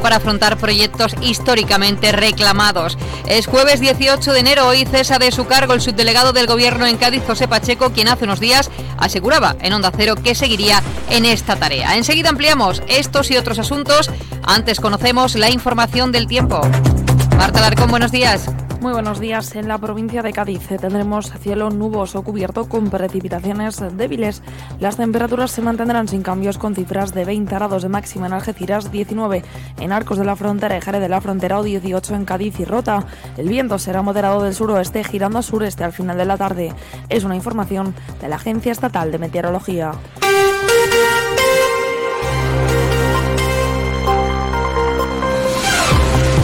para afrontar proyectos históricamente reclamados. Es jueves 18 de enero, hoy cesa de su cargo el subdelegado del Gobierno en Cádiz, José Pacheco, quien hace unos días aseguraba en Onda Cero que seguiría en esta tarea. Enseguida ampliamos estos y otros asuntos. Antes conocemos la información del tiempo. Marta Larcón, buenos días. Muy buenos días. En la provincia de Cádiz tendremos cielo nuboso cubierto con precipitaciones débiles. Las temperaturas se mantendrán sin cambios con cifras de 20 grados de máxima en Algeciras, 19 en Arcos de la Frontera y Jerez de la Frontera o 18 en Cádiz y Rota. El viento será moderado del suroeste girando a sureste al final de la tarde. Es una información de la Agencia Estatal de Meteorología.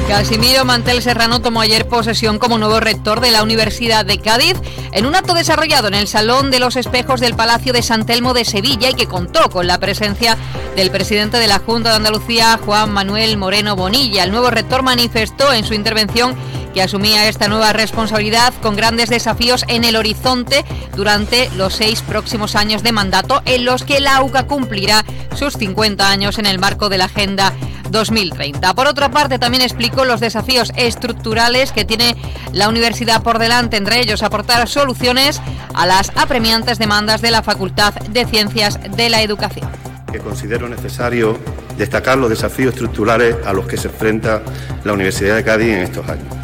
Casimiro Mantel Serrano tomó ayer posesión como nuevo rector de la Universidad de Cádiz en un acto desarrollado en el Salón de los Espejos del Palacio de San Telmo de Sevilla y que contó con la presencia del presidente de la Junta de Andalucía, Juan Manuel Moreno Bonilla. El nuevo rector manifestó en su intervención que asumía esta nueva responsabilidad con grandes desafíos en el horizonte durante los seis próximos años de mandato en los que la UCA cumplirá sus 50 años en el marco de la Agenda 2030. Por otra parte, también explico los desafíos estructurales que tiene la universidad por delante, entre ellos aportar soluciones a las apremiantes demandas de la Facultad de Ciencias de la Educación. Que considero necesario destacar los desafíos estructurales a los que se enfrenta la Universidad de Cádiz en estos años.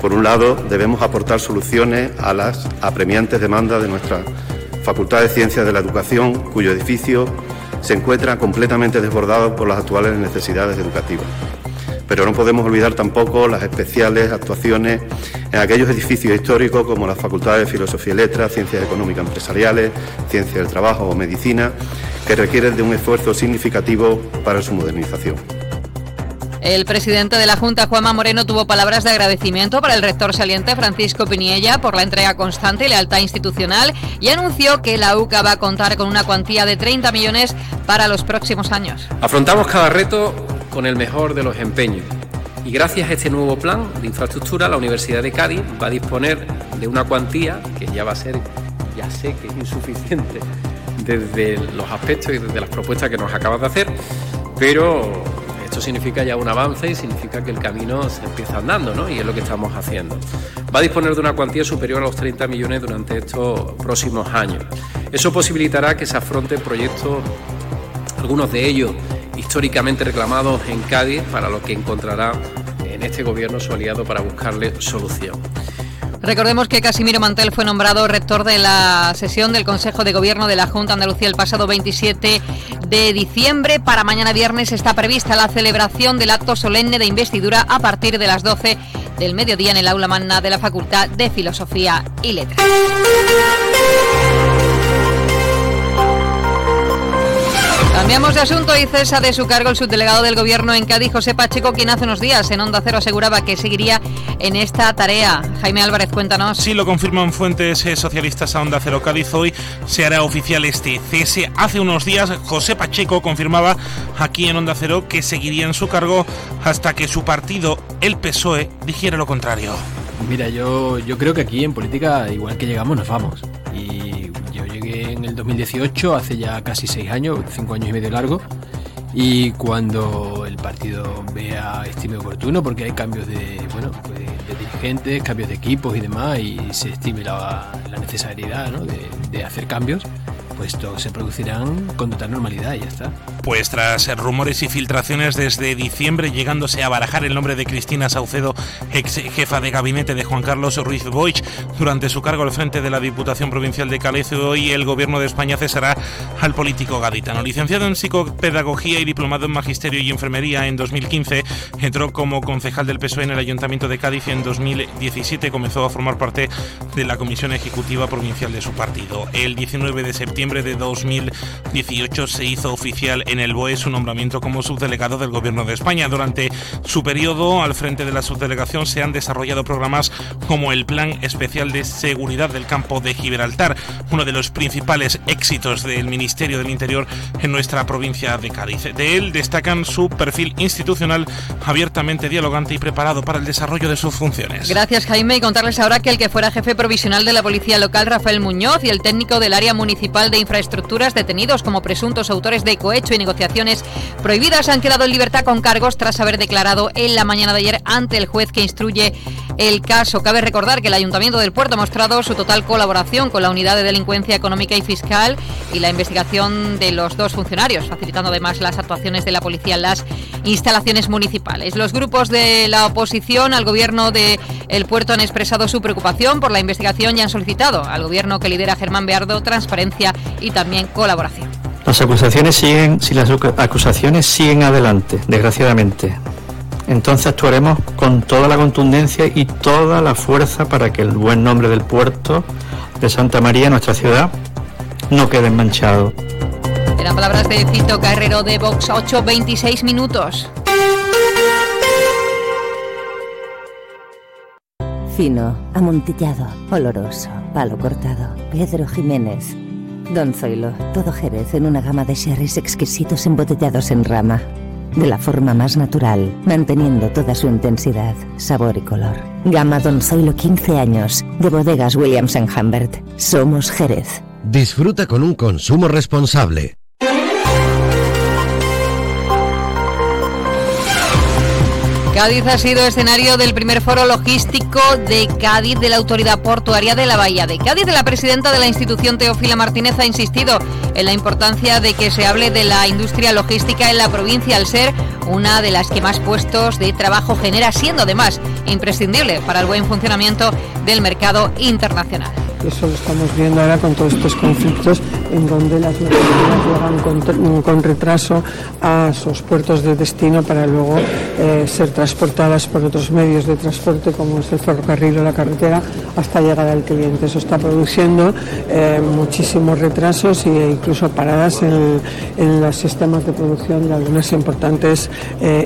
Por un lado, debemos aportar soluciones a las apremiantes demandas de nuestra Facultad de Ciencias de la Educación, cuyo edificio se encuentra completamente desbordado por las actuales necesidades educativas. Pero no podemos olvidar tampoco las especiales actuaciones en aquellos edificios históricos como las facultades de Filosofía y Letras, Ciencias Económicas Empresariales, Ciencias del Trabajo o Medicina, que requieren de un esfuerzo significativo para su modernización. El presidente de la Junta, Juanma Moreno, tuvo palabras de agradecimiento para el rector saliente Francisco Piniella por la entrega constante y lealtad institucional y anunció que la UCA va a contar con una cuantía de 30 millones para los próximos años. Afrontamos cada reto con el mejor de los empeños. Y gracias a este nuevo plan de infraestructura, la Universidad de Cádiz va a disponer de una cuantía que ya va a ser, ya sé que es insuficiente desde los aspectos y desde las propuestas que nos acabas de hacer, pero esto significa ya un avance y significa que el camino se empieza andando, ¿no? Y es lo que estamos haciendo. Va a disponer de una cuantía superior a los 30 millones durante estos próximos años. Eso posibilitará que se afronten proyectos, algunos de ellos históricamente reclamados en Cádiz, para lo que encontrará en este gobierno su aliado para buscarle solución. Recordemos que Casimiro Mantel fue nombrado rector de la sesión del Consejo de Gobierno de la Junta Andalucía el pasado 27 de diciembre. Para mañana viernes está prevista la celebración del acto solemne de investidura a partir de las 12 del mediodía en el aula magna de la Facultad de Filosofía y Letras. Cambiamos de asunto y cesa de su cargo el subdelegado del Gobierno en Cádiz, José Pacheco, quien hace unos días en Onda Cero aseguraba que seguiría en esta tarea. Jaime Álvarez, cuéntanos. Sí, lo confirman fuentes eh, socialistas a Onda Cero Cádiz. Hoy se hará oficial este cese. Hace unos días José Pacheco confirmaba aquí en Onda Cero que seguiría en su cargo hasta que su partido, el PSOE, dijera lo contrario. Mira, yo, yo creo que aquí en política, igual que llegamos, nos vamos. Y el 2018, hace ya casi seis años, cinco años y medio largo. Y cuando el partido vea estime oportuno, porque hay cambios de, bueno, pues, de dirigentes, cambios de equipos y demás, y se estime la, necesidad de hacer cambios, pues todos se producirán con total normalidad y ya está. Pues tras rumores y filtraciones desde diciembre, llegándose a barajar el nombre de Cristina Saucedo, ex jefa de gabinete de Juan Carlos Ruiz Boix, durante su cargo al frente de la Diputación Provincial de Cádiz, hoy el Gobierno de España cesará al político gaditano. Licenciado en psicopedagogía y diplomado en magisterio y enfermería en 2015, entró como concejal del PSOE en el Ayuntamiento de Cádiz y en 2017 comenzó a formar parte de la Comisión Ejecutiva Provincial de su partido. El 19 de septiembre de 2018 se hizo oficial en el BOE su nombramiento como subdelegado del Gobierno de España. Durante su periodo al frente de la subdelegación se han desarrollado programas como el Plan Especial de Seguridad del Campo de Gibraltar, uno de los principales éxitos del Ministerio del Interior en nuestra provincia de Cádiz. De él destacan su perfil institucional abiertamente dialogante y preparado para el desarrollo de sus funciones. Gracias Jaime y contarles ahora que el que fuera jefe provisional de la Policía Local, Rafael Muñoz, y el técnico del área municipal de de Infraestructuras, detenidos como presuntos autores de cohecho y negociaciones prohibidas, han quedado en libertad con cargos tras haber declarado en la mañana de ayer ante el juez que instruye el caso. Cabe recordar que el Ayuntamiento del Puerto ha mostrado su total colaboración con la Unidad de Delincuencia Económica y Fiscal y la investigación de los dos funcionarios, facilitando además las actuaciones de la policía en las instalaciones municipales. Los grupos de la oposición al gobierno de El Puerto han expresado su preocupación por la investigación y han solicitado al gobierno que lidera Germán Beardo transparencia y también colaboración. Las acusaciones siguen, si las acusaciones siguen adelante, desgraciadamente, entonces actuaremos con toda la contundencia y toda la fuerza para que el buen nombre del puerto de Santa María, nuestra ciudad, no quede manchado. Eran palabras de Fito Carrero de Vox 8.26 minutos. Fino, amontillado, oloroso, palo cortado. Pedro Jiménez. Don Zoilo, todo Jerez en una gama de sherries exquisitos embotellados en rama de la forma más natural, manteniendo toda su intensidad, sabor y color. Gama Don Zoilo 15 años, de bodegas Williams ⁇ Humbert. Somos Jerez. Disfruta con un consumo responsable. Cádiz ha sido escenario del primer foro logístico de Cádiz de la Autoridad Portuaria de la Bahía de Cádiz. La presidenta de la institución, Teofila Martínez, ha insistido en la importancia de que se hable de la industria logística en la provincia al ser una de las que más puestos de trabajo genera, siendo además imprescindible para el buen funcionamiento del mercado internacional. Eso lo estamos viendo ahora con todos estos conflictos en donde las mercancías llegan con, retraso a sus puertos de destino para luego eh, ser transportadas por otros medios de transporte como es el ferrocarril o la carretera hasta llegar al cliente. Eso está produciendo eh, muchísimos retrasos e incluso paradas en, los sistemas de producción de algunas importantes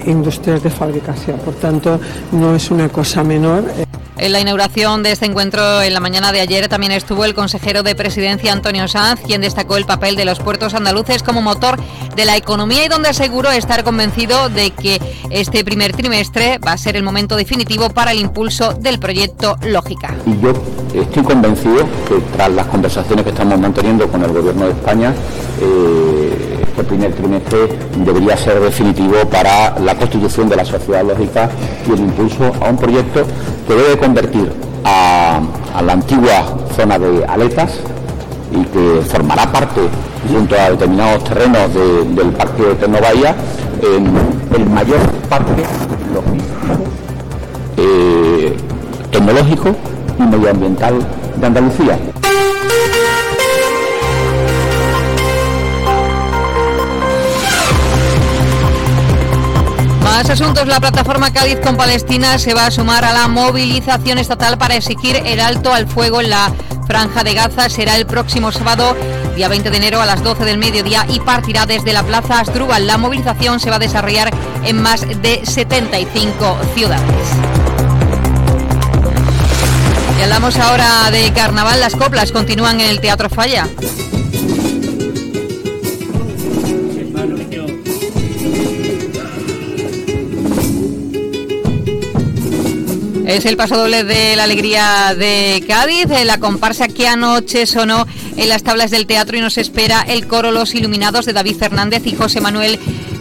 industrias de fabricación. Por tanto, no es una cosa menor. En la inauguración de este encuentro en la mañana de ayer también estuvo el consejero de Presidencia Antonio Sanz, quien destacó el papel de los puertos andaluces como motor de la economía y donde aseguró estar convencido de que este primer trimestre va a ser el momento definitivo para el impulso del proyecto Lógica. Y yo estoy convencido que tras las conversaciones que estamos manteniendo con el Gobierno de España, eh, este primer trimestre debería ser definitivo para la constitución de la sociedad lógica y el impulso a un proyecto que debe convertir a, la antigua zona de aletas y que formará parte, junto a determinados terrenos del Parque de Tecnobahía, en el mayor parque eh, tecnológico y medioambiental de Andalucía. Más asuntos. La plataforma Cádiz con Palestina se va a sumar a la movilización estatal para exigir el alto al fuego en la franja de Gaza. Será el próximo sábado, día 20 de enero a las 12 del mediodía y partirá desde la Plaza Asdrúbal. La movilización se va a desarrollar en más de 75 ciudades. Y hablamos ahora de carnaval. Las coplas continúan en el Teatro Falla. Es el paso doble de la alegría de Cádiz, la comparsa que anoche sonó en las tablas del teatro y nos espera el coro Los Iluminados de David Fernández y José Manuel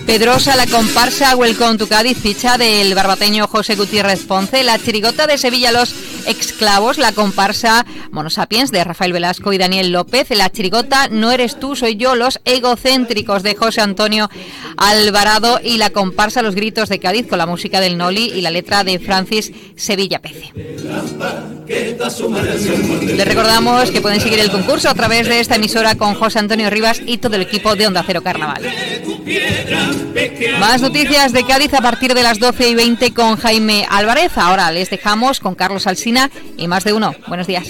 Pedrosa, la comparsa Welcome to Cádiz, ficha del barbateño José Gutiérrez Ponce, la chirigota de Sevilla Los Exclavos, la comparsa Monosapiens de Rafael Velasco y Daniel López, la chirigota No eres tú, soy yo, los egocéntricos de José Antonio Alvarado y la comparsa Los Gritos de Cádiz con la música del Noli y la letra de Francis Sevilla Pece. Les recordamos que pueden seguir el concurso a través de esta emisora con José Antonio Rivas y todo el equipo de Onda Cero Carnaval. Más noticias de Cádiz a partir de las 12 y 20 con Jaime Álvarez. Ahora les dejamos con Carlos Alsina y más de uno. Buenos días.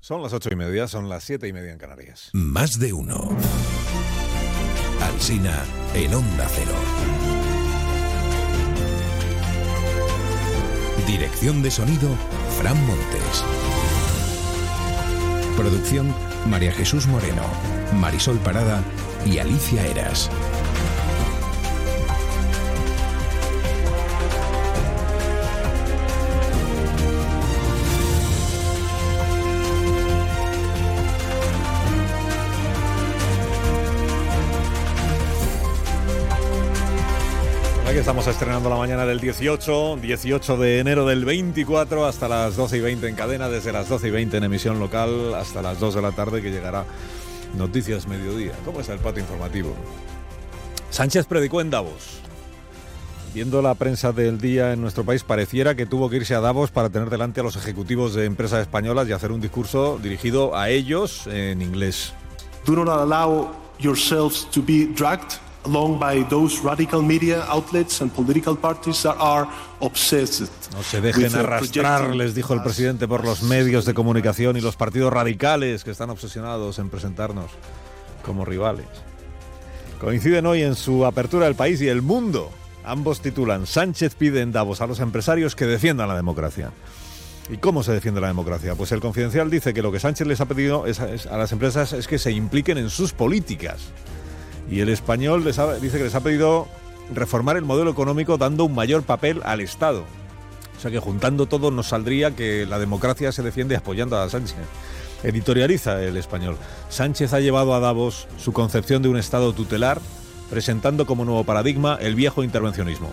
Son las ocho y media, son las siete y media en Canarias. Más de uno. Alsina en Onda Cero. Dirección de sonido, Fran Montes. Producción, María Jesús Moreno, Marisol Parada y Alicia Eras. Estamos estrenando la mañana del 18, 18 de enero del 24 hasta las 12 y 20 en cadena, desde las 12 y 20 en emisión local hasta las 2 de la tarde que llegará Noticias Mediodía. ¿Cómo está el patio informativo? Sánchez predicó en Davos. Viendo la prensa del día en nuestro país, pareciera que tuvo que irse a Davos para tener delante a los ejecutivos de empresas españolas y hacer un discurso dirigido a ellos en inglés. Do not allow yourselves to be dragged along by those radical media outlets and political parties that are obsessed. No se dejen arrastrar, les dijo el presidente, por los medios de comunicación y los partidos radicales que están obsesionados en presentarnos como rivales. Coinciden hoy en su apertura el país y el mundo. Ambos titulan Sánchez pide en Davos a los empresarios que defiendan la democracia. ¿Y cómo se defiende la democracia? Pues el confidencial dice que lo que Sánchez les ha pedido a las empresas es que se impliquen en sus políticas. Y el español dice que les ha pedido reformar el modelo económico dando un mayor papel al Estado. O sea que juntando todo nos saldría que la democracia se defiende apoyando a Sánchez. Editorializa el español. Sánchez ha llevado a Davos su concepción de un Estado tutelar, presentando como nuevo paradigma el viejo intervencionismo.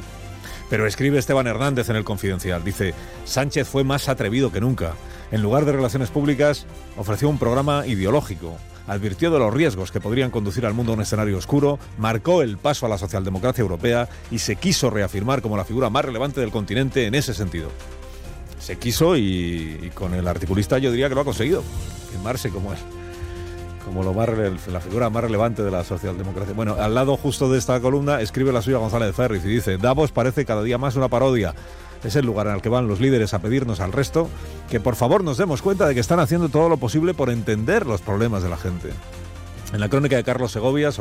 Pero escribe Esteban Hernández en el Confidencial. Dice, Sánchez fue más atrevido que nunca. En lugar de relaciones públicas, ofreció un programa ideológico. Advirtió de los riesgos que podrían conducir al mundo a un escenario oscuro, marcó el paso a la socialdemocracia europea y se quiso reafirmar como la figura más relevante del continente en ese sentido. Se quiso y, con el articulista yo diría que lo ha conseguido, firmarse como es como lo más, la figura más relevante de la socialdemocracia. Bueno, al lado justo de esta columna escribe la suya González Ferriz y dice, Davos parece cada día más una parodia. Es el lugar el que van los líderes a pedirnos al resto que por favor nos demos cuenta de que están haciendo todo lo posible por entender los problemas de la gente. En la crónica de Carlos Segovia sobre